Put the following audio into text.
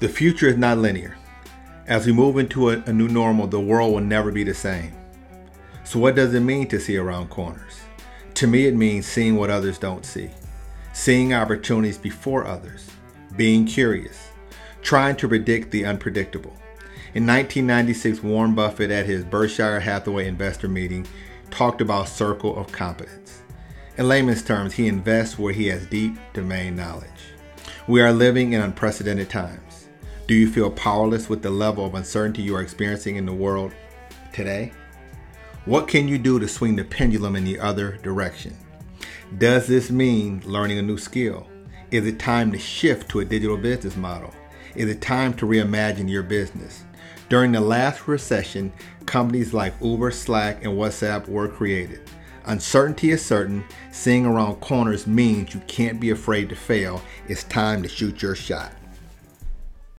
The future is not linear. As we move into a, a, new normal, the world will never be the same. So, what does it mean to see around corners? To me, it means seeing what others don't see, seeing opportunities before others, being curious, trying to predict the unpredictable. In 1996, Warren Buffett at his Berkshire Hathaway investor meeting talked about circle of competence. In layman's terms, he invests where he has deep domain knowledge. We are living in unprecedented times. Do you feel powerless with the level of uncertainty you are experiencing in the world today? What can you do to swing the pendulum in the other direction? Does this mean learning a new skill? Is it time to shift to a digital business model? Is it time to reimagine your business? During the last recession, companies like Uber, Slack, and WhatsApp were created. Uncertainty is certain. Seeing around corners means you can't be afraid to fail. It's time to shoot your shot.